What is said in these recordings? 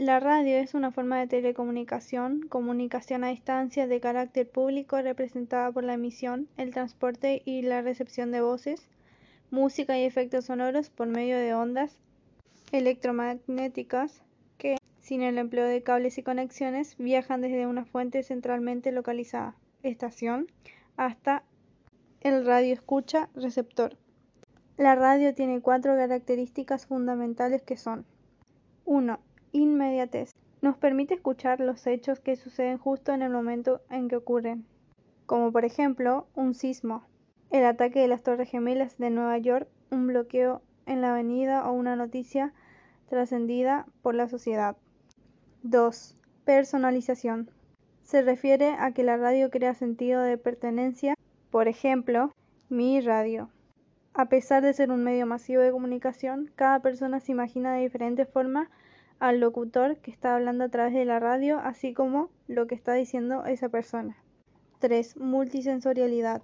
La radio es una forma de telecomunicación, comunicación a distancia de carácter público representada por la emisión, el transporte y la recepción de voces, música y efectos sonoros por medio de ondas electromagnéticas que, sin el empleo de cables y conexiones, viajan desde una fuente centralmente localizada, estación, hasta el radioescucha receptor. La radio tiene cuatro características fundamentales que son 1. Inmediatez. Nos permite escuchar los hechos que suceden justo en el momento en que ocurren, como por ejemplo un sismo, el ataque de las Torres Gemelas de Nueva York, un bloqueo en la avenida o una noticia trascendida por la sociedad. 2. Personalización. Se refiere a que la radio crea sentido de pertenencia, por ejemplo, mi radio. A pesar de ser un medio masivo de comunicación, cada persona se imagina de diferente forma al locutor que está hablando a través de la radio, así como lo que está diciendo esa persona. 3. Multisensorialidad.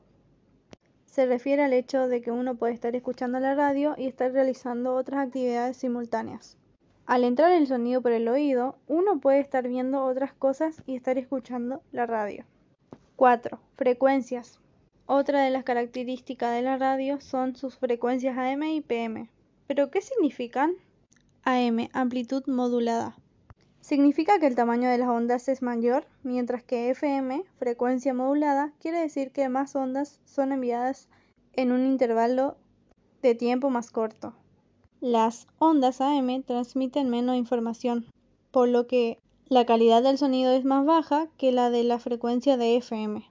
Se refiere al hecho de que uno puede estar escuchando la radio y estar realizando otras actividades simultáneas. Al entrar el sonido por el oído, uno puede estar viendo otras cosas y estar escuchando la radio. 4. Frecuencias. Otra de las características de la radio son sus frecuencias AM y PM. ¿Pero qué significan? AM, amplitud modulada. Significa que el tamaño de las ondas es mayor, mientras que FM, frecuencia modulada, quiere decir que más ondas son enviadas en un intervalo de tiempo más corto. Las ondas AM transmiten menos información, por lo que la calidad del sonido es más baja que la de la frecuencia de FM.